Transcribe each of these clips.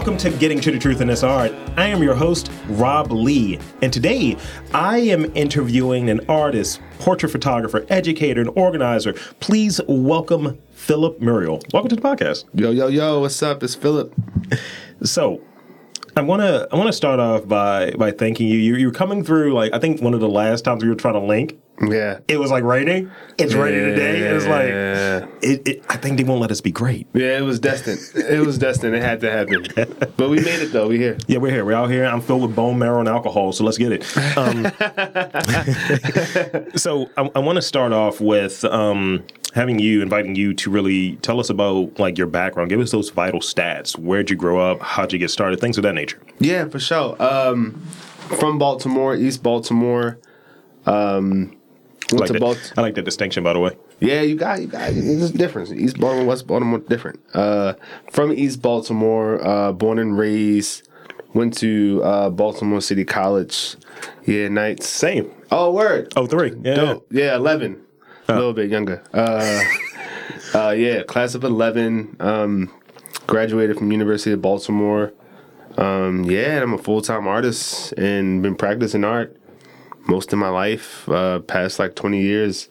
Welcome to Getting to the Truth in This Art. I am your host, Rob Lee, and today I am interviewing an artist, portrait photographer, educator, and organizer. Please welcome Philip Muriel. Welcome to the podcast. Yo, yo, yo, what's up? It's Philip. So, I want to I want to start off by by thanking you. you. You're coming through like I think one of the last times we were trying to link. Yeah. It was like raining. It's raining today. It was like Yeah. it, it, I think they won't let us be great. Yeah, it was destined. It was destined. It had to happen. But we made it though. We here. Yeah, we're here. We're out here. I'm filled with bone marrow and alcohol, so let's get it. Um, so I, I want to start off with um, having you, inviting you to really tell us about like your background. Give us those vital stats. Where'd you grow up? How'd you get started? Things of that nature. Yeah, for sure. Um, from Baltimore, East Baltimore. Um, I went like, to that, Baltimore. I like that distinction, by the way. Yeah, you got you got there's a difference. East Baltimore, West Baltimore, different. Uh, from East Baltimore, uh, born and raised. Went to uh, Baltimore City College. Yeah, nights. Same. Oh, word. Oh, three. Yeah. Dope. Yeah, eleven. A little bit younger. Uh, uh, yeah, class of eleven. Um, graduated from University of Baltimore. Um, yeah, I'm a full time artist and been practicing art most of my life. Uh, past like twenty years.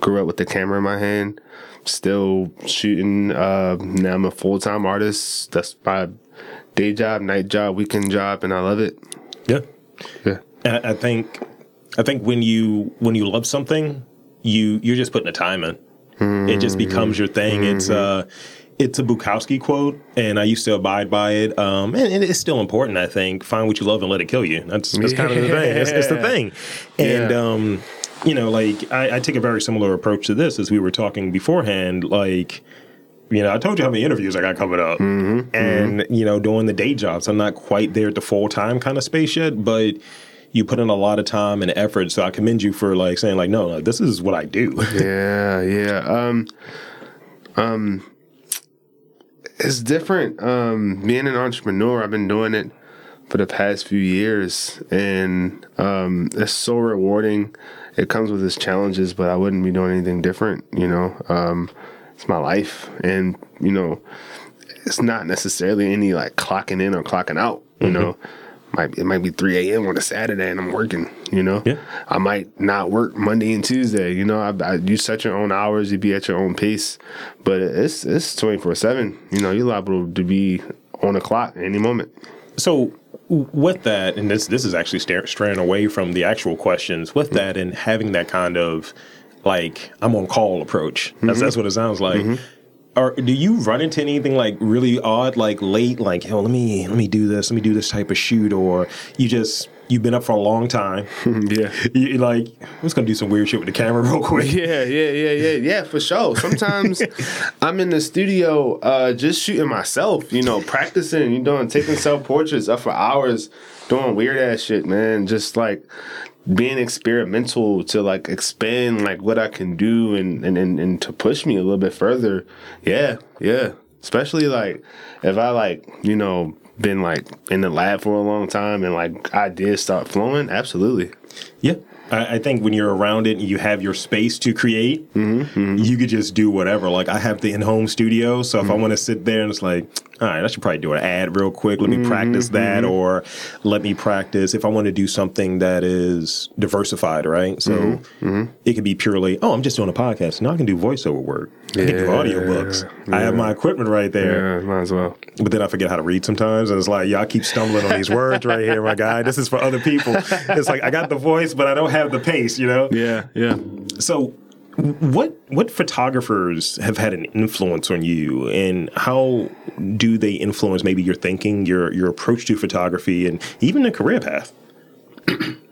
Grew up with the camera in my hand. Still shooting. Uh, now I'm a full time artist. That's my day job, night job, weekend job, and I love it. Yeah. Yeah. And I think, I think when you when you love something, you you're just putting the time in. It just becomes your thing. It's uh it's a Bukowski quote, and I used to abide by it. Um, and, and it's still important. I think find what you love and let it kill you. That's, that's kind of the thing. It's, it's the thing. And Yeah. um, you know, like I, I take a very similar approach to this as we were talking beforehand. Like you know, I told you how many interviews I got coming up, and you know, doing the day jobs. I'm not quite there at the full time kind of space yet, but you put in a lot of time and effort. So I commend you for like saying like, no, like, this is what I do. Yeah, yeah. Um, um, it's different. Um, being an entrepreneur, I've been doing it for the past few years, and um, it's so rewarding. It comes with its challenges, but I wouldn't be doing anything different. You know, um, it's my life, and you know, it's not necessarily any like clocking in or clocking out. You know, might it might be three a.m. on a Saturday and I'm working. You know, Yeah. I might not work Monday and Tuesday. You know, I, I, you set your own hours, you be at your own pace, but it's it's twenty four seven. You know, you're liable to be on the clock any moment. So with that, and this this is actually star- straying away from the actual questions. With mm-hmm. that, and having that kind of like I'm on call approach. That's mm-hmm. that's what it sounds like. Mm-hmm. Or do you run into anything like really odd, like late, like yo, let me let me do this, let me do this type of shoot, or you just you've been up for a long time, yeah. you like I'm just gonna do some weird shit with the camera real quick. Yeah, yeah, yeah, yeah, yeah, for sure. Sometimes I'm in the studio uh, just shooting myself, you know, practicing, you know, taking self portraits up for hours, doing weird ass shit, man. Just like being experimental to like expand like what I can do and, and, and, and to push me a little bit further. Yeah, yeah. Especially like if I like, you know, been like in the lab for a long time and like ideas start flowing, absolutely. Yeah. I, I think when you're around it and you have your space to create, mm-hmm, mm-hmm. you could just do whatever. Like I have the in-home studio, so if I mm-hmm. want to sit there and it's like, all right, I should probably do an ad real quick. Let me practice that, mm-hmm. or let me practice if I want to do something that is diversified, right? So mm-hmm. Mm-hmm. it could be purely, oh, I'm just doing a podcast. Now I can do voiceover work. I can do Yeah, audiobooks. I have my equipment right there. Yeah, might as well. But then I forget how to read sometimes, and it's like, y'all keep stumbling on these words right here, my guy. This is for other people. It's like I got the voice, but I don't have the pace, you know. Yeah, yeah. So, what what photographers have had an influence on you, and how do they influence maybe your thinking, your your approach to photography, and even the career path?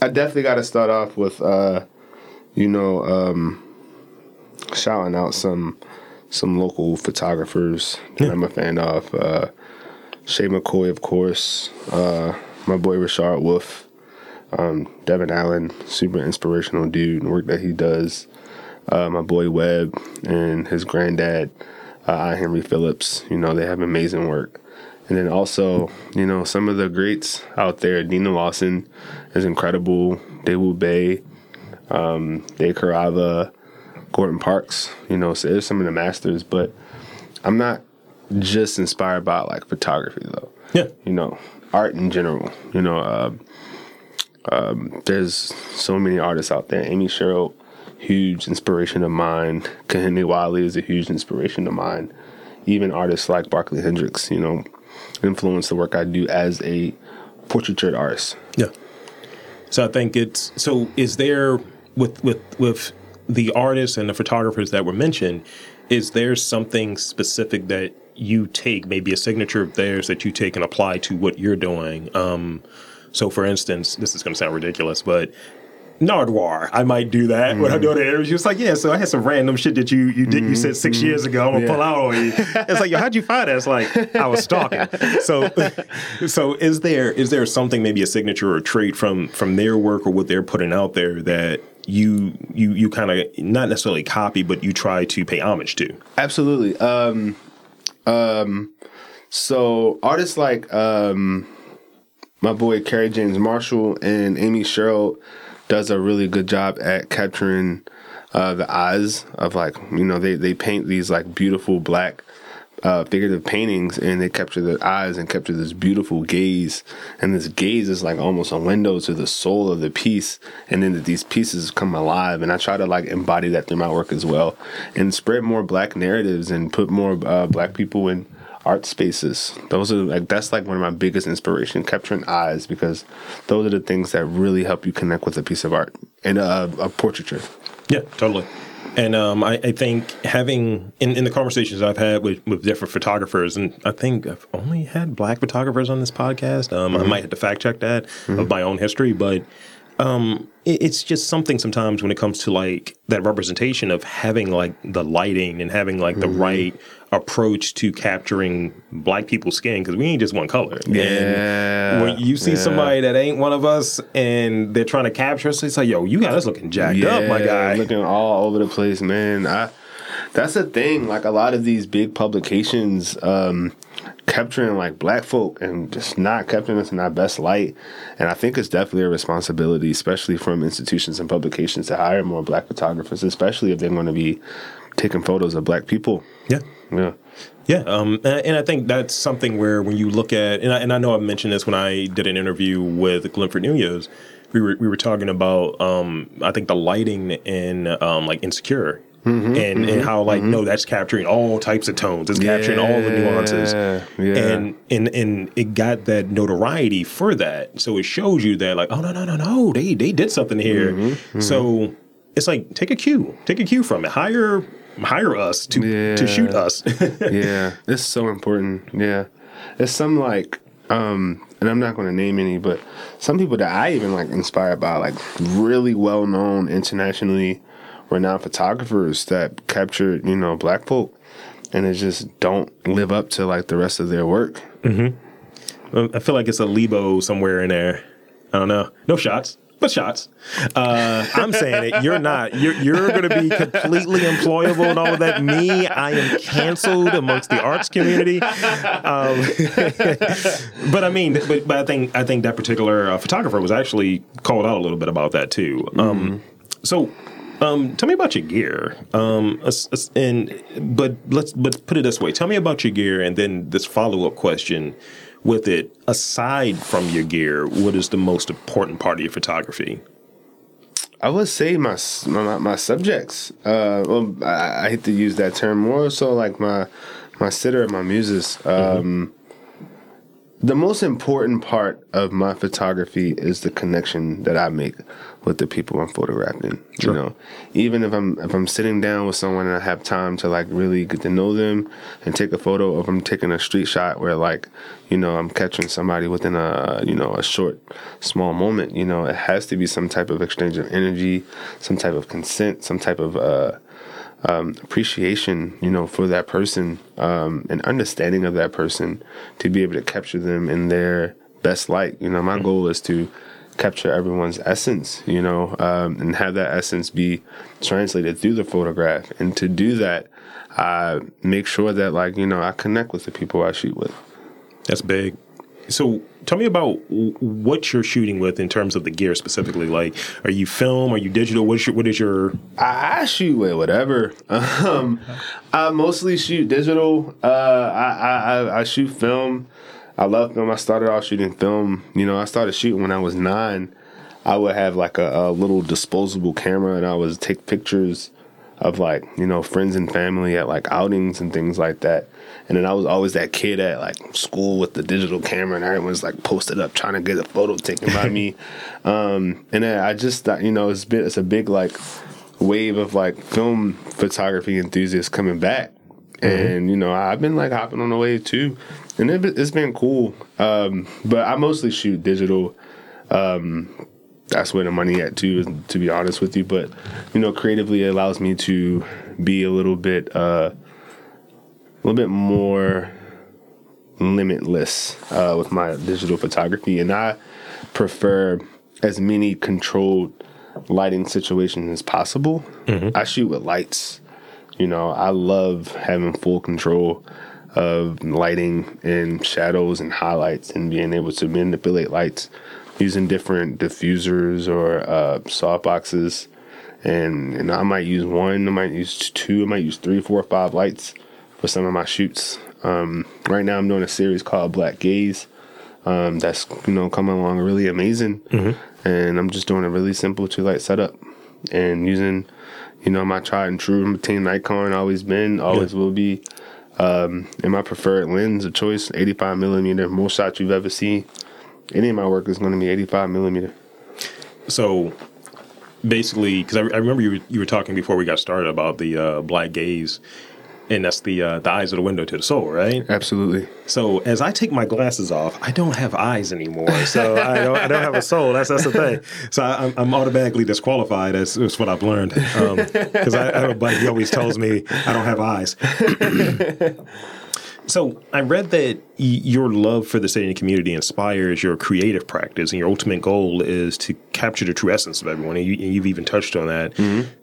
I definitely got to start off with, uh, you know, um, shouting out some some local photographers that I'm a fan of. Uh, Shay McCoy, of course. Uh, my boy Rashard Wolf. Um, Devin Allen, super inspirational dude, and work that he does. Uh, my boy Webb and his granddad, uh, I. Henry Phillips. You know, they have amazing work. And then also, you know, some of the greats out there. Deana Lawson is incredible. Dawoud Bey, um, DeCarava, Gordon Parks. You know, so there's some of the masters. But I'm not just inspired by like photography though. Yeah. You know, art in general. You know, uh, um, there's so many artists out there. Amy Sherald, huge inspiration of mine. Kehinde Wiley is a huge inspiration of mine. Even artists like Barkley Hendricks, you know, influence the work I do as a portraiture artist. Yeah. So I think it's so. Is there with with with the artists and the photographers that were mentioned? Is there something specific that you take, maybe a signature of theirs that you take and apply to what you're doing? Um, so, for instance, this is going to sound ridiculous, but Nardwuar, I might do that mm. when I go to interviews. It's like, yeah, so I had some random shit that you you did mm-hmm. you said 6 mm-hmm. years ago. I'm gonna yeah. pull out on you. It's like, yo, how'd you find that? It's like I was stalking. So, so is there is there something maybe a signature or a trait from from their work or what they're putting out there that you you you kind of not necessarily copy, but you try to pay homage to? Absolutely. Um, um, so artists like um, my boy Kerry James Marshall and Amy Sherald does a really good job at capturing uh, the eyes of like you know they they paint these like beautiful black uh, figurative paintings and they capture the eyes and capture this beautiful gaze. And this gaze is like almost a window to the soul of the piece and then these pieces come alive. And i try to like embody that through my work as well and spread more black narratives and put more uh, black people in art spaces. Those are like that's like one of my biggest inspiration, capturing eyes, because those are the things that really help you connect with a piece of art and a, a portraiture. Yeah, totally. And um, I, I, think having in, in the conversations I've had with, with different photographers, and I think I've only had black photographers on this podcast. Um, mm-hmm. I might have to fact check that mm-hmm. of my own history, but um, it, it's just something sometimes when it comes to like that representation of having like the lighting and having like mm-hmm. the right approach to capturing black people's skin because we ain't just one color. Yeah. And when you see yeah. somebody that ain't one of us and they're trying to capture us, it's like, yo, you got us looking jacked yeah, up, my guy. Looking all over the place, man. I that's the thing. Like a lot of these big publications, um, capturing like black folk and just not capturing us in our best light. And I think it's definitely a responsibility, especially from institutions and publications, to hire more black photographers, especially if they're going to be taking photos of black people. Yeah. Yeah. Yeah, um, and I think that's something where when you look at, and I, and I know I mentioned this when I did an interview with Glenford Nunez, we were we were talking about um, I think the lighting in um, like Insecure Mm-hmm, and mm-hmm, and how like mm-hmm. no that's capturing all types of tones it's capturing yeah, all the nuances yeah. and and and it got that notoriety for that so it shows you that like oh no no no no they they did something here mm-hmm, mm-hmm. so it's like take a cue take a cue from it hire hire us to yeah. to shoot us yeah it's so important yeah it's some like um and I'm not going to name any, but some people that I even like inspired by, like really well known internationally renowned photographers that capture, you know, black folk and it just don't live up to like the rest of their work. Mm-hmm. I feel like it's a Lebo somewhere in there. I don't know. No shots, but shots. Uh, I'm saying it. You're not. You're, you're going to be completely employable and all of that. Me, I am canceled amongst the arts community. Um, but I mean, but, but I think I think that particular uh, photographer was actually called out a little bit about that too. Um, mm-hmm. So um, tell me about your gear. Um, and but let's but put it this way. Tell me about your gear, and then this follow up question with it. Aside from your gear, what is the most important part of your photography? I would say my my, my subjects. Uh, well, I, I, hate to use that term more so like my my sitter, my muses. Um, mm-hmm the most important part of my photography is the connection that I make with the people I'm photographing. Sure. You know, even if I'm if I'm sitting down with someone and I have time to like really get to know them and take a photo, or if I'm taking a street shot where like, you know, I'm catching somebody within a you know a short, small moment. You know, it has to be some type of exchange of energy, some type of consent, some type of uh, um, appreciation, you know, for that person, um, and understanding of that person to be able to capture them in their best light. You know, my mm-hmm. goal is to capture everyone's essence, you know, um, and have that essence be translated through the photograph. And to do that, I make sure that, like, you know, I connect with the people I shoot with. That's big. So tell me about what you're shooting with in terms of the gear specifically. Like, are you film? Are you digital? What is your, what is your I, I shoot with whatever. Um, I mostly shoot digital. Uh, I, I I- I shoot film. I love film. I started off shooting film. You know, I started shooting when I was nine. I would have like a, a little disposable camera, and I would take pictures of like you know friends and family at like outings and things like that. And then I was always that kid at like school with the digital camera, and everyone's like posted up trying to get a photo taken by me. Um, and then I just thought, you know, it's been it's a big like wave of like film photography enthusiasts coming back. And you know, I've been like hopping on the wave too, and it, it's been cool. Um, but I mostly shoot digital. Um, that's where the money at too, to be honest with you. But you know, creatively, it allows me to be a little bit, uh, a little bit more limitless uh, with my digital photography, and I prefer as many controlled lighting situations as possible. I shoot with lights. You know, I love having full control of lighting and shadows and highlights and being able to manipulate lights using different diffusers or uh, softboxes. And, and I might use one, I might use two, I might use three, four, five lights for some of my shoots. Um, right now, I'm doing a series called Black Gaze. Um, that's you know coming along really amazing, and I'm just doing a really simple two light setup and using you know my tried and true routine Nikon always been always will be, um, and my preferred lens of choice 85 millimeter. Most shots you've ever seen, any of my work is going to be 85 millimeter. so basically because I, I remember you were, you were talking before we got started about the uh, black gaze, and that's the uh, the eyes are the window to the soul, right? Absolutely. So as I take my glasses off, I don't have eyes anymore. So I don't, I don't have a soul. That's that's the thing. So I, I'm, I'm automatically disqualified. That's, that's what I've learned. Because I, I have a buddy. He always tells me I don't have eyes. So I read that y- your love for the city and community inspires your creative practice, and your ultimate goal is to capture the true essence of everyone. And, you, you've even touched on that.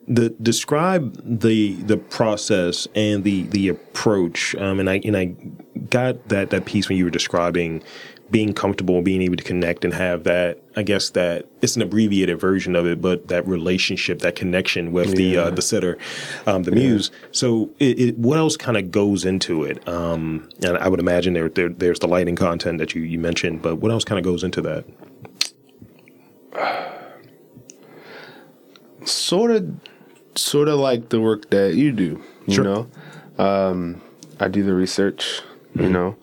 The describe the the process and the the approach. Um, and I and I got that that piece when you were describing being comfortable and being able to connect and have that i guess that it's an abbreviated version of it but that relationship that connection with the uh, the sitter um, the muse. So it, it, what else kind of goes into it? Um, and i would imagine there, there there's the lighting content that you, you mentioned but what else kind of goes into that? Sort of sort of like the work that you do you Sure. know? Um i do the research you know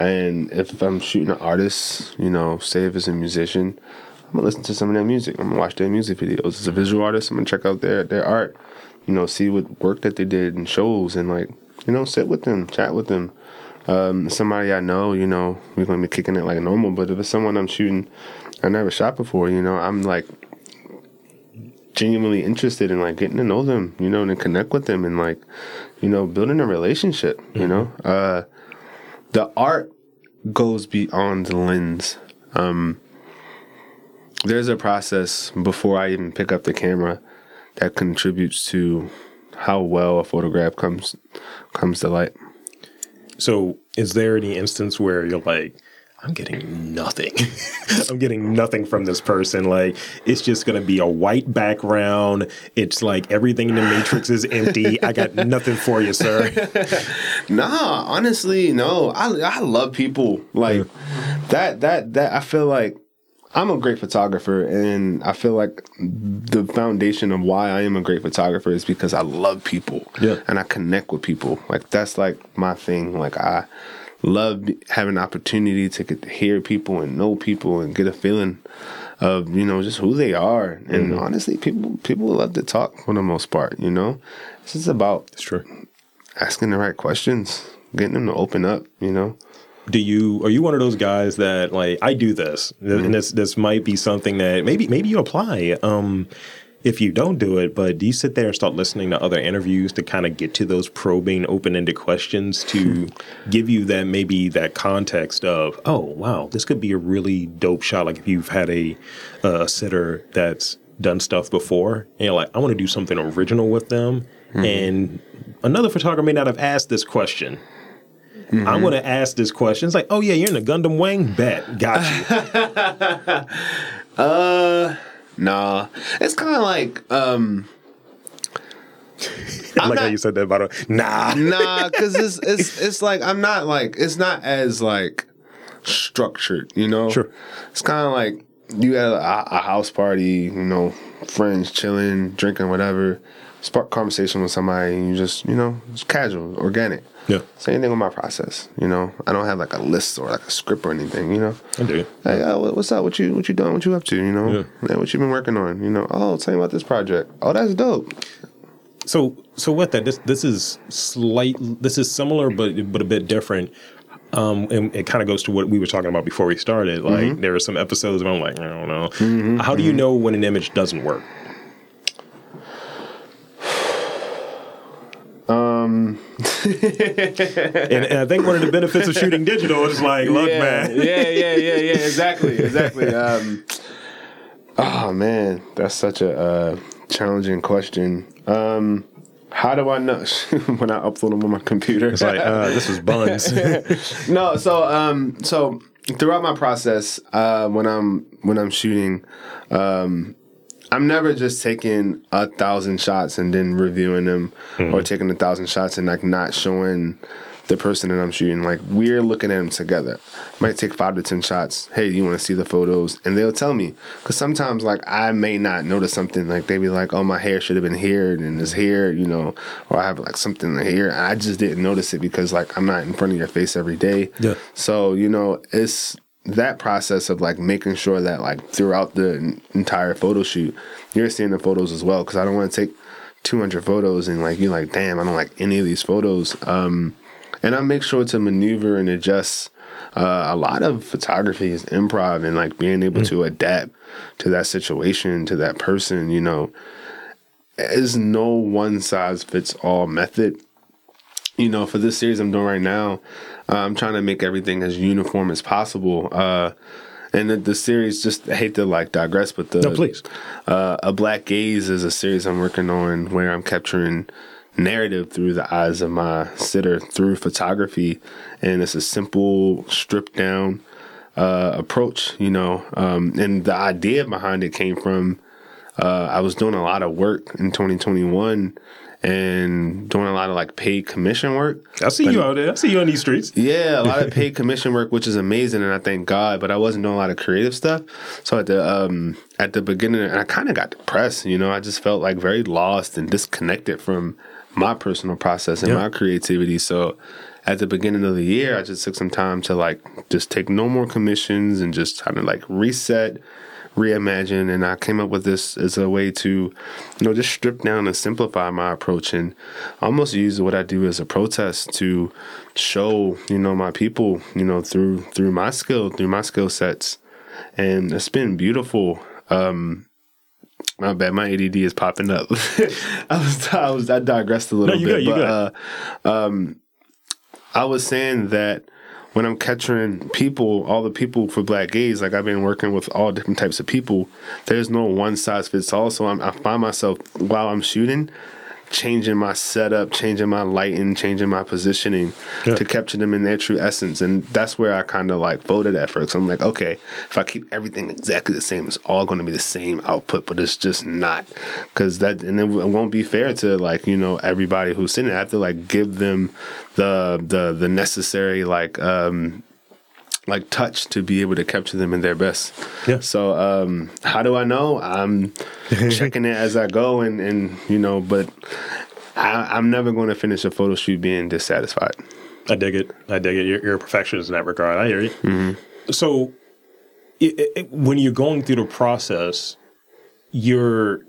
and if i'm shooting an artist you know say if it's a musician i'm gonna listen to some of their music i'm gonna watch their music videos as a visual artist i'm gonna check out their their art you know see what work that they did in shows and like you know sit with them chat with them um, somebody I know, you know, we're gonna be kicking it like normal. But if it's someone I'm shooting, I never shot before, you know, I'm like genuinely interested in like getting to know them, you know, and connect with them and like, you know, building a relationship, you know. Uh the art goes beyond the lens. Um there's a process before I even pick up the camera that contributes to how well a photograph comes comes to light. so is there any instance where you're like i'm getting nothing i'm getting nothing from this person like it's just gonna be a white background it's like everything in the matrix is empty i got nothing for you sir Nah, honestly, no. I I love people like that. That that I feel like I'm a great photographer, and I feel like the foundation of why I am a great photographer is because I love people. Yeah. and I connect with people. Like that's like my thing. Like I love having the opportunity to get to hear people and know people and get a feeling of you know just who they are. And honestly, people people love to talk for the most part. You know, this is about it's true asking the right questions, getting them to open up, you know? do you are you one of those guys that like I do this and this this might be something that maybe maybe you apply um if you don't do it but do you sit there and start listening to other interviews to kind of get to those probing open-ended questions to give you that maybe that context of oh wow this could be a really dope shot like if you've had a a sitter that's done stuff before and you're like I want to do something original with them and another photographer may not have asked this question I'm going to ask this question. It's like, oh yeah, you're in the Gundam Wang? Bet, got you. Uh, nah. It's kind of like um. I like how you said that about it. nah. nah, because it's it's it's like I'm not like it's not as like structured, you know. Sure. It's kind of like you at a, a house party, you know, friends chilling, drinking, whatever. Spark conversation with somebody, and you just you know, it's casual, organic. Yeah, Same thing with my process, you know. I don't have like a list or like a script or anything, you know. I do. Hey, uh, what- what's up? What you what you doing? What you up to? You know, Yeah. yeah. what you been working on? You know, oh, tell me about this project. Oh, that's dope. So so with that, this this is slight. This is similar, but but a bit different. Um, and it kind of goes to what we were talking about before we started. Like there are some episodes where I'm like, I don't know. How do you know when an image doesn't work? And, and I think one of the benefits of shooting digital is like, look, yeah, man. yeah, yeah, yeah, yeah. Exactly, exactly. Um, oh man, that's such a uh, challenging question. Um, how do I know when I upload them on my computer? It's like, uh, this was buns. no, so um, so throughout my process, uh, when I'm when I'm shooting, um, I'm never just taking a thousand shots and then reviewing them, or mm-hmm. taking a thousand shots and like not showing the person that I'm shooting. Like we're looking at them together. Might take five to ten shots. Hey, you want to see the photos? And they'll tell me because sometimes like I may not notice something. Like they be like, "Oh, my hair should have been here and it's here," you know, or I have like something here. And I just didn't notice it because like I'm not in front of your face every day. Yeah. So you know, it's that process of like making sure that like throughout the en- entire photo shoot, you're seeing the photos as well. Because I don't want to take 200 photos and like you're like, damn, I don't like any of these photos. Um, and I make sure to maneuver and adjust. Uh, a lot of photography is improv and like being able to adapt to that situation, to that person. You know, is no one size fits all method you know, for this series I'm doing right now, uh, I'm trying to make everything as uniform as possible. Uh, and the, the series, just I hate to like digress, but the No, please. Uh, a Black Gaze is a series I'm working on where I'm capturing narrative through the eyes of my sitter through photography, and it's a simple, stripped down uh, approach. You know, um, and the idea behind it came from uh, I was doing a lot of work in 2021 and doing a lot of like paid commission work. I see you out there. I see you on these streets. Yeah, a lot of paid commission work, which is amazing, and I thank God. But I wasn't doing a lot of creative stuff. So at the um at the beginning, and I kind of got depressed. You know, I just felt like very lost and disconnected from my personal process and Yeah. my creativity. So at the beginning of the year, I just took some time to like just take no more commissions and just kind of like reset, reimagine. And I came up with this as a way to, you know, just strip down and simplify my approach and almost use what I do as a protest to show, you know, my people, you know, through through my skill, through my skill sets. And it's been beautiful. Um my bad, my ADD is popping up. I was, I was, I digressed a little you bit, good, you but uh, um, I was saying that when I'm capturing people, all the people for Black Gaze, like I've been working with all different types of people. There's no one size fits all. So I'm, I find myself while I'm shooting, changing my setup, changing my lighting, changing my positioning Yeah. to capture them in their true essence. And that's where I kind of like voted at first. I'm like, okay, if I keep everything exactly the same, it's all going to be the same output, but it's just not because that, and it won't be fair to like, you know, everybody who's sitting there. I have to like give them the, the, the necessary like, um, like touch to be able to capture them in their best. Yeah. So um, how do I know? I'm checking it as I go, and and you know, but I, I'm never going to finish a photo shoot being dissatisfied. I dig it. I dig it. You're, you're a perfectionist in that regard. I hear you. So, it, it, when you're going through the process, you're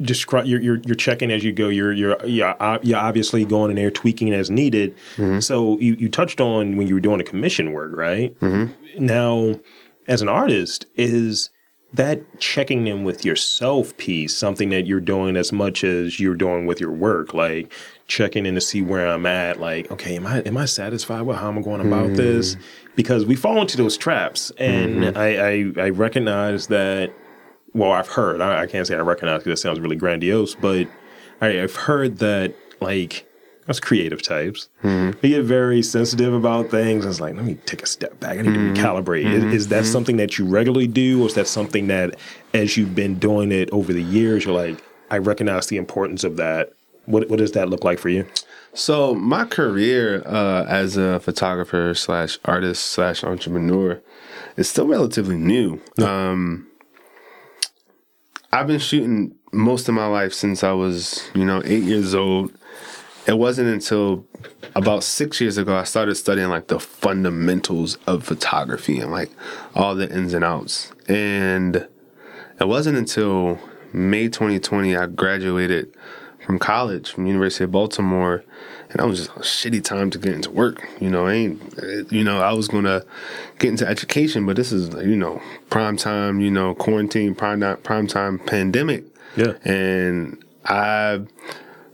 descri- you're, you're you're checking as you go. You're you're you're, uh, you're obviously going in there tweaking as needed. Mm-hmm. So you you touched on when you were doing a commission work, right? Mm-hmm. Now, as an artist, is that checking in with yourself piece something that you're doing as much as you're doing with your work? Like checking in to see where i'm at like okay am i am i satisfied with how i'm going about mm-hmm. this? Because we fall into those traps. And I, I i recognize that well i've heard i, I can't say i recognize because it sounds really grandiose but I, i've heard that like us creative types, Mm-hmm. we get very sensitive about things. It's like, let me take a step back. I need Mm-hmm. to recalibrate. Is, is that something that you regularly do, or is that something that, as you've been doing it over the years, you're like, I recognize the importance of that. What what does that look like for you? So my career uh, as a photographer slash artist slash entrepreneur is still relatively new. Um, I've been shooting most of my life since I was, you know, eight years old. It wasn't until about six years ago I started studying like the fundamentals of photography and like all the ins and outs. And it wasn't until May 2020 I graduated from college from University of Baltimore, and that was just a shitty time to get into work. You know, I ain't, you know, I was gonna get into education, but this is you know prime time, you know, quarantine, prime prime time pandemic. Yeah. and I,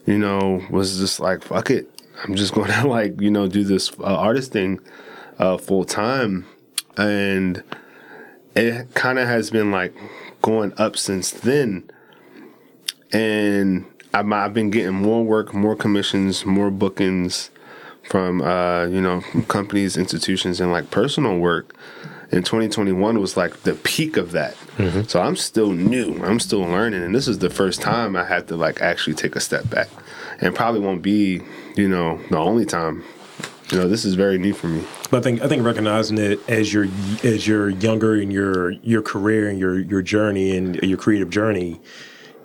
you know, was just like fuck it, I'm just gonna like you know do this uh, artist thing uh, full time, and it kind of has been like going up since then and I'm, I've been getting more work, more commissions, more bookings from uh, you know from companies, institutions, and like personal work. And 2021 was like the peak of that. So I'm still new. I'm still learning, and this is the first time I had to like actually take a step back, and probably won't be you know the only time. You know, this is very new for me. But I think I think recognizing it as you're as you're younger in your your career and your your journey and your creative journey,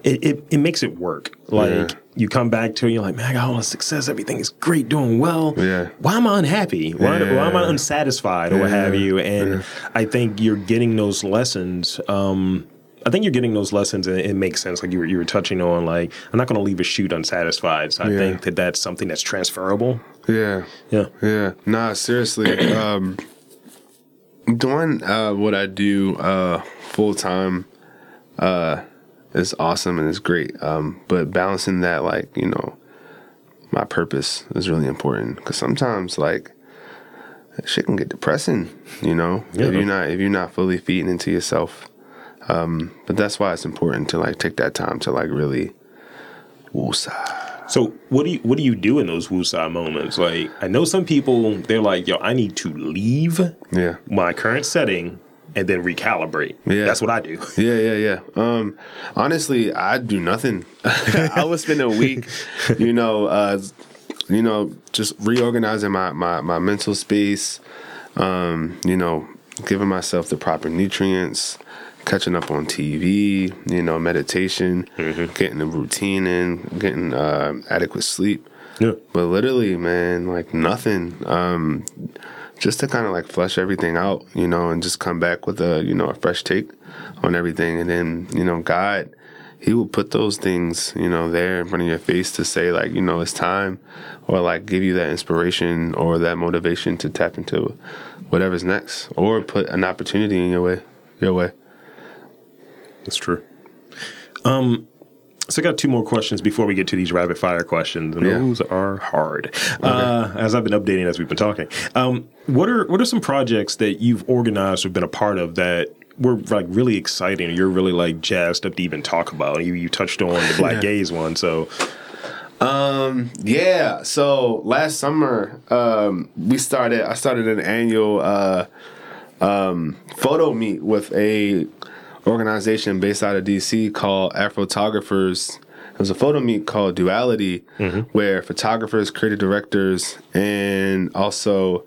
it, it, it makes it work. Like Yeah. you come back to it, you're like, man, I got all the success, everything is great, doing well. Yeah. Why am I unhappy? Why, why am I unsatisfied or what have you? And I think you're getting those lessons. Um, I think you're getting those lessons, and it makes sense. Like you were, you were touching on, like I'm not going to leave a shoot unsatisfied. So I Yeah. think that that's something that's transferable. Yeah. Yeah. Yeah. Nah, seriously. um, doing uh, what I do uh, full time uh, is awesome and it's great. Um, but balancing that, like, you know, my purpose is really important because sometimes, like, shit can get depressing, you know, Yeah. if you're not if you're not fully feeding into yourself. Um, but that's why it's important to like take that time to like really woosah. So what do you what do you do in those woosah moments? Like I know some people they're like, yo, I need to leave Yeah. my current setting and then recalibrate. Yeah. That's what I do. Yeah, yeah, yeah. Um, honestly, I do nothing. I would spend a week, you know, uh, you know, just reorganizing my my, my mental space. Um, you know, giving myself the proper nutrients, catching up on TV. You know, meditation, getting the routine in, getting uh, adequate sleep. Yeah. But literally, man, like nothing. Um, just to kind of like flush everything out, you know, and just come back with a, you know, a fresh take on everything. And then, you know, God, He will put those things, you know, there in front of your face to say, like, you know, it's time, or like give you that inspiration or that motivation to tap into whatever's next, or put an opportunity in your way, your way. That's true. Um so I got two more questions before we get to these rapid fire questions, and Yeah. those are hard. Uh, as I've been updating as we've been talking, um, what are what are some projects that you've organized or been a part of that were like really exciting? You're really like jazzed up to even talk about. You you touched on the Black Gaze one, so Um, yeah. So last summer, um, we started. I started an annual uh, um, photo meet with a organization based out of DC called Afrotographers. It was a photo meet called Duality, where photographers, creative directors, and also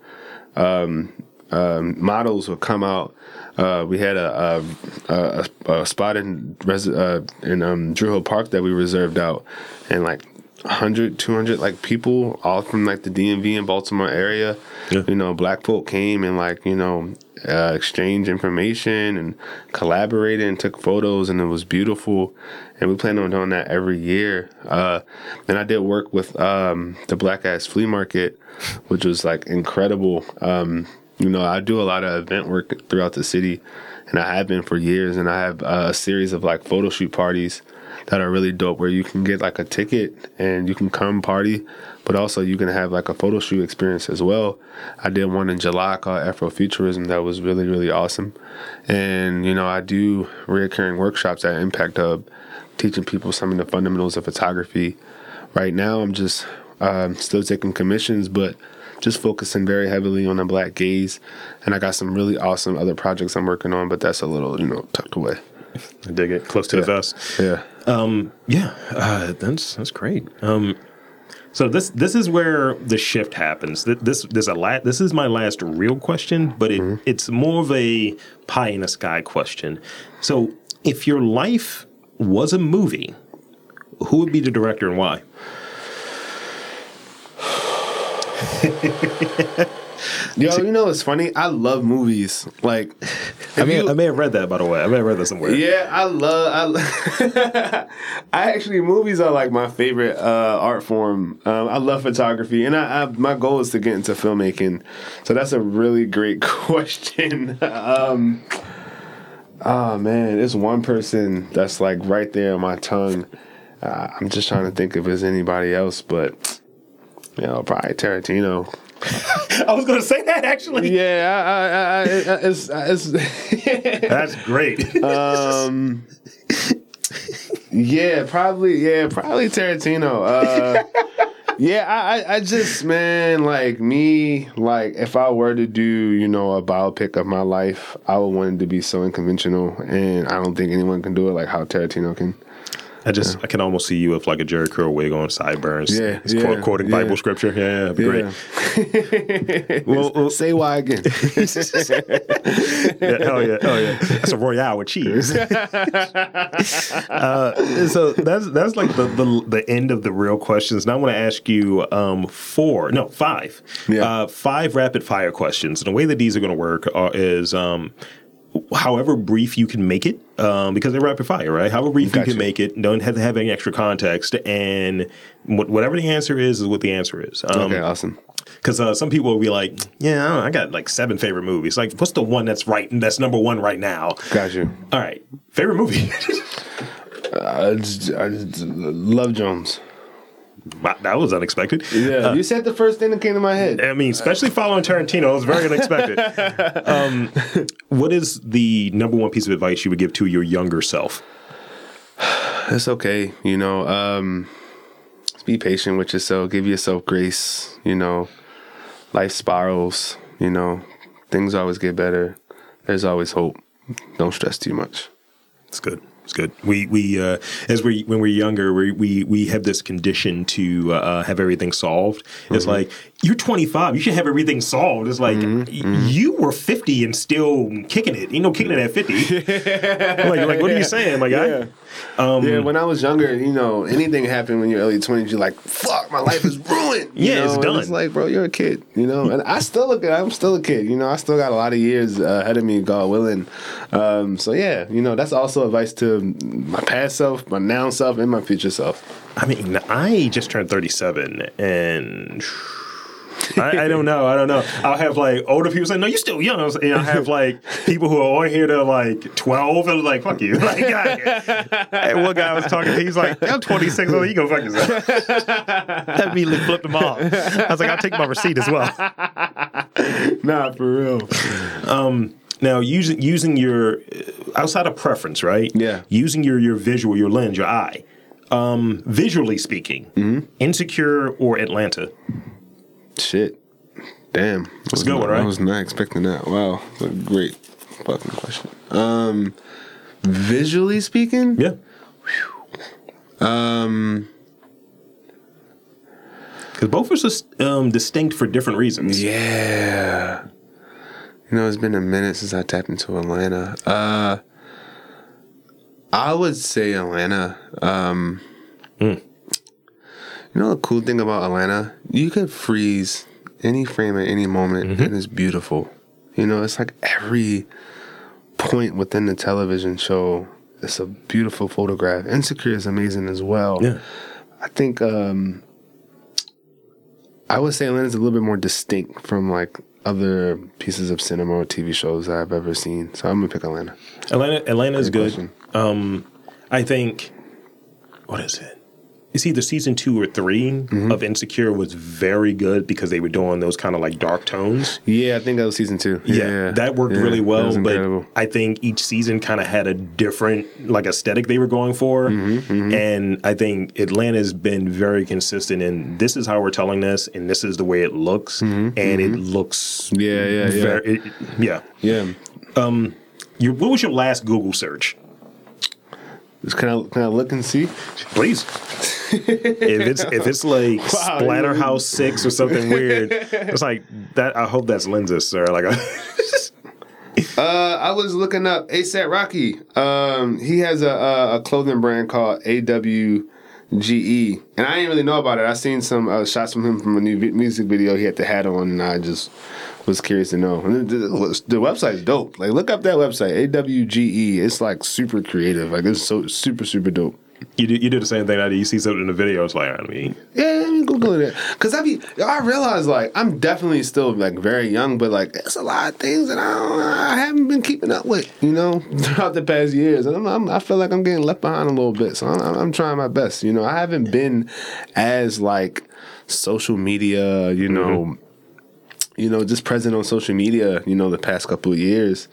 um, um, models would come out. Uh, we had a a, a, a spot in uh, in um, Druid Hill Park that we reserved out, and like 100, 200 like people all from like the DMV and Baltimore area. Yeah. You know, black folk came and like you know uh, exchanged information and collaborated and took photos, and it was beautiful. And we plan on doing that every year. Uh, and I did work with um, the Black Ass Flea Market, which was like incredible. Um, you know, I do a lot of event work throughout the city, and I have been for years. And I have uh, a series of like photo shoot parties that are really dope, where you can get like a ticket and you can come party, but also you can have like a photo shoot experience as well. I did one in July called Afrofuturism that was really really awesome, and you know I do reoccurring workshops at Impact Hub, teaching people some of the fundamentals of photography. Right now, I'm just Um, still taking commissions, but just focusing very heavily on the black gaze. And I got some really awesome other projects I'm working on, but that's a little, you know, tucked away. I dig it. Close to the vest. Yeah. Um, Yeah, uh, that's that's great. Um, so this this is where the shift happens. Th- This this a la- this is my last real question, but it, it's more of a pie in the sky question. So if your life was a movie, who would be the director and why? Yo, you know what's funny? I love movies. Like, I mean, you- I may have read that by the way. I may have read that somewhere. Yeah, I love. I, I actually movies are like my favorite uh, art form. Um, I love photography, and I, I my goal is to get into filmmaking. So that's a really great question. um, oh man, there's one person that's like right there on my tongue. Uh, I'm just trying to think if there's anybody else, but you know, probably Tarantino. I was going to say that actually. Yeah, I, I, I, I- it's, it's That's great. Um. yeah, probably. Yeah, probably Tarantino. Uh, yeah, I, I, I just man, like me, like if I were to do, you know, a biopic of my life, I would want it to be so unconventional, and I don't think anyone can do it like how Tarantino can. I just I can almost see you with like a Jheri Curl wig on, sideburns. Yeah, yeah, quote- quoting yeah. Bible scripture. Yeah, that'd be great. well, well, say why again? Yeah, hell yeah, hell yeah. That's a royale with cheese. uh, so that's that's like the, the the end of the real questions. Now I want to ask you um, four, no five, Yeah. uh, five rapid fire questions. And the way that these are going to work are, is. Um, However brief you can make it, um, because they're rapid fire, right? However brief you can make it, don't have to have any extra context, and wh- whatever the answer is is what the answer is. Um, okay, awesome. because uh, some people will be like, "Yeah, I, don't know, I got like seven favorite movies. Like, what's the one that's right? And that's number one right now." Got you. All right, favorite movie. I just, I just love Jones. That was unexpected. Yeah, you said the first thing that came to my head. I mean, especially following Tarantino, it was very unexpected. um, what is the number one piece of advice you would give to your younger self? It's okay, you know. Um, be patient with yourself. Give yourself grace. You know, life spirals. You know, things always get better. There's always hope. Don't stress too much. It's good. It's good. We we uh, as we when we're younger, we we we have this condition to uh, have everything solved. It's Mm-hmm. like you're 25, you should have everything solved. It's like Mm-hmm. y- you were 50 and still kicking it. You know, kicking it at 50. like like what are you saying, my guy? Um, yeah, when I was younger, you know, anything happened when you're early twenties, you're like, "Fuck, my life is ruined." You Yeah, it's know? And done. It's like, bro, you're a kid, you know. And I still look, I'm still a kid, you know. I still got a lot of years uh, ahead of me, God willing. Um, so yeah, you know, that's also advice to my past self, my now self, and my future self. I mean, I just turned 37 and I, I don't know. I don't know. I'll have like older people say, no, you're still young. And I'll have like people who are on here that are like 12 and like, fuck you. Like, God. And one guy I was talking to, he's like, I'm 26. Oh, you go fuck yourself. That immediately flipped him off. I was like, I'll take my receipt as well. Nah, for real. Um, Now, using using your outside of preference, right? Yeah. Using your your visual, your lens, your eye. Um, visually speaking, Mm-hmm. Insecure or Atlanta? Shit. Damn. That's a good one, right? I was not expecting that. Wow. That's a great fucking question. Um visually speaking? Yeah. Um Because both are just, um, distinct for different reasons. Yeah. You know, it's been a minute since I tapped into Atlanta. Uh I would say Atlanta. Um You know the cool thing about Atlanta? You could freeze any frame at any moment and it's beautiful. You know, it's like every point within the television show it's a beautiful photograph. Insecure is amazing as well. Yeah. I think um, I would say Atlanta's a little bit more distinct from like other pieces of cinema or TV shows I've ever seen. So I'm gonna pick Atlanta. Atlanta, Atlanta is Good question. I think, what is it? It's either season two or 3 Mm-hmm. of Insecure was very good because they were doing those kind of like dark tones. Yeah, I think that was season two. Yeah, that worked Yeah, really well. But. I think each season kind of had a different like aesthetic they were going for, Mm-hmm, and I think Atlanta's been very consistent in this is how we're telling this, and this is the way it looks, and it looks Mm-hmm, Yeah, yeah, yeah. very, it- yeah. yeah. Your, what was your last Google search? Just can I can I look and see? Please. if it's if it's like Wow, Splatterhouse Six or something weird, it's like that. I hope that's lenses, sir. Like, Uh, I was looking up ASAP Rocky. Um, he has a, a a clothing brand called AWGE, and I didn't really know about it. I seen some uh, shots from him from a new music video. He had the hat on, and I just was curious to know. And the, the, the website's dope. Like, look up that website, AWGE. It's like super creative. Like, it's so super super dope. you do you do the same thing. I do. You see something in the video, it's like I mean, Yeah, Google it. Cause I be, I realize like I'm definitely still like very young, but like it's a lot of things that I don't, I haven't been keeping up with, you know, throughout the past years, and I'm, I'm, I feel like I'm getting left behind a little bit. So I'm, I'm trying my best. You know, I haven't been as like social media, you mm-hmm. know, you know, just present on social media, you know, the past couple of years.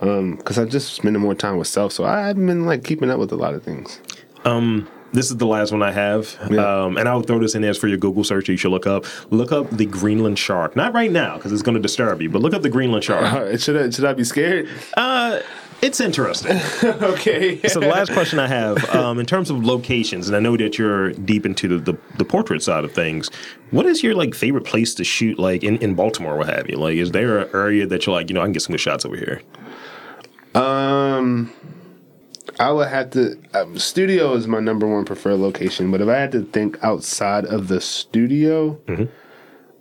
Um, cause I'm just spending more time with self, so I haven't been like keeping up with a lot of things. this is the last one I have, Yeah. um, and I'll throw this in there for your Google search. You should look up look up the Greenland shark. Not right now because it's going to disturb you, but look up the Greenland shark. Uh, should I, should I be scared? Uh, it's interesting. okay. so the last question I have, um, in terms of locations, and I know that you're deep into the, the, the portrait side of things. What is your like favorite place to shoot, like in, in Baltimore, or what have you? Like, is there an area that you're like, you know, I can get some good shots over here? Um, I would have to. Um, studio is my number one preferred location, but if I had to think outside of the studio,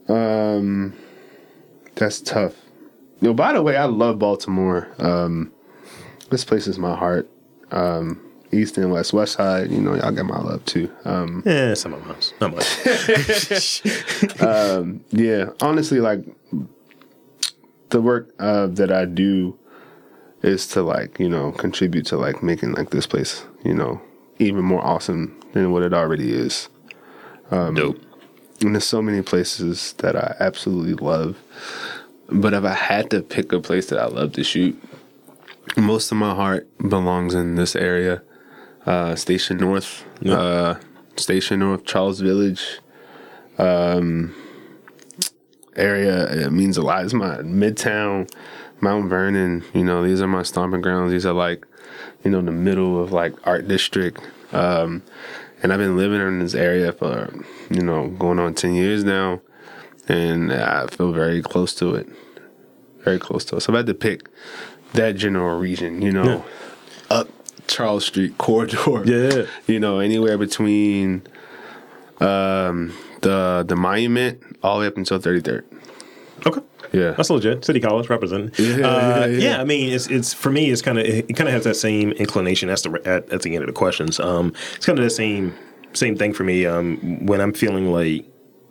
um, that's tough. Yo, by the way, I love Baltimore. Um, this place is my heart. Um, East and West, West Side. You know, y'all get my love too. Um, Yeah, some of us, not much. yeah, honestly, like the work uh, that I do is to like you know contribute to like making like this place you know even more awesome than what it already is. Dope. And there's so many places that I absolutely love. But if I had to pick a place that I love to shoot, most of my heart belongs in this area. Uh, Station North, Yeah. uh, Station North, Charles Village, um, area. It means a lot. It's my Midtown, Mount Vernon. You know, these are my stomping grounds. These are like, you know, the middle of like art district. Um, and I've been living in this area for, you know, going on 10 years now. And I feel very close to it. Very close to it. So if I had to pick that general region, you know, Yeah. up Charles Street corridor. Yeah. You know, anywhere between um, the the monument all the way up until 33rd. Okay. Yeah. That's legit. City College representing. Yeah, uh, yeah, yeah. I mean, it's it's for me. It's kind of it kind of has that same inclination. That's the at, at the end of the questions. Um, it's kind of the same same thing for me. Um, when I'm feeling like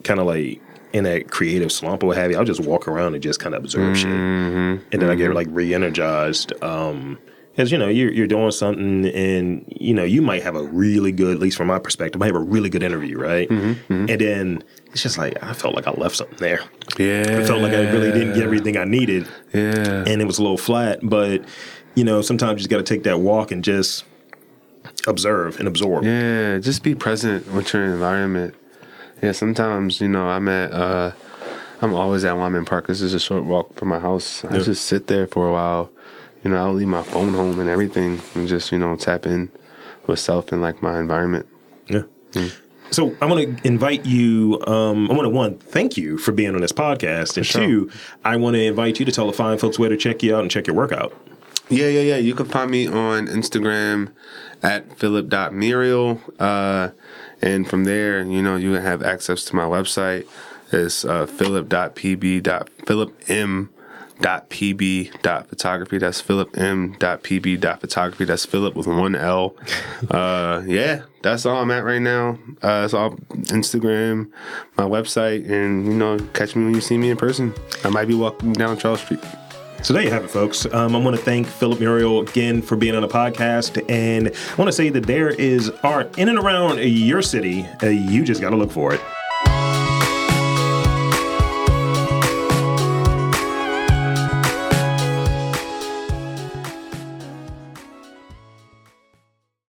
kind of like in that creative slump or what have you, I'll just walk around and just kind of observe shit, Mm-hmm. and then I get like re-energized. Um, because you know you're you're doing something, and you know you might have a really good, at least from my perspective, might have a really good interview, right? Mm-hmm, And then it's just like I felt like I left something there. Yeah. I felt like I really didn't get everything I needed Yeah. and it was a little flat. But you know, sometimes you just got to take that walk and just observe and absorb. Yeah, just be present with your environment. Yeah, sometimes, you know, I'm at uh I'm always at Wyman Park. This is a short walk from my house. I Yeah. just sit there for a while. You know, I'll leave my phone home and everything and just, you know, tap in with self and like my environment. Yeah. So I want to invite you. Um, I want to one thank you for being on this podcast, and sure. two, I want to invite you to tell the fine folks where to check you out and check your workout. Yeah, yeah, yeah. You can find me on Instagram at philip.muriel. Uh, and from there, you know, you have access to my website. It's uh, philip.pb. philip.m.pb.photography. That's philip.m.pb.photography. That's Philip with one L. Uh, yeah, that's all I'm at right now. Uh, it's all Instagram, my website, and, you know, catch me when you see me in person. I might be walking down Charles Street. So there you have it, folks. Um, I want to thank Philip Muriel again for being on the podcast, and I want to say that there is art in and around your city. Uh, you just got to look for it.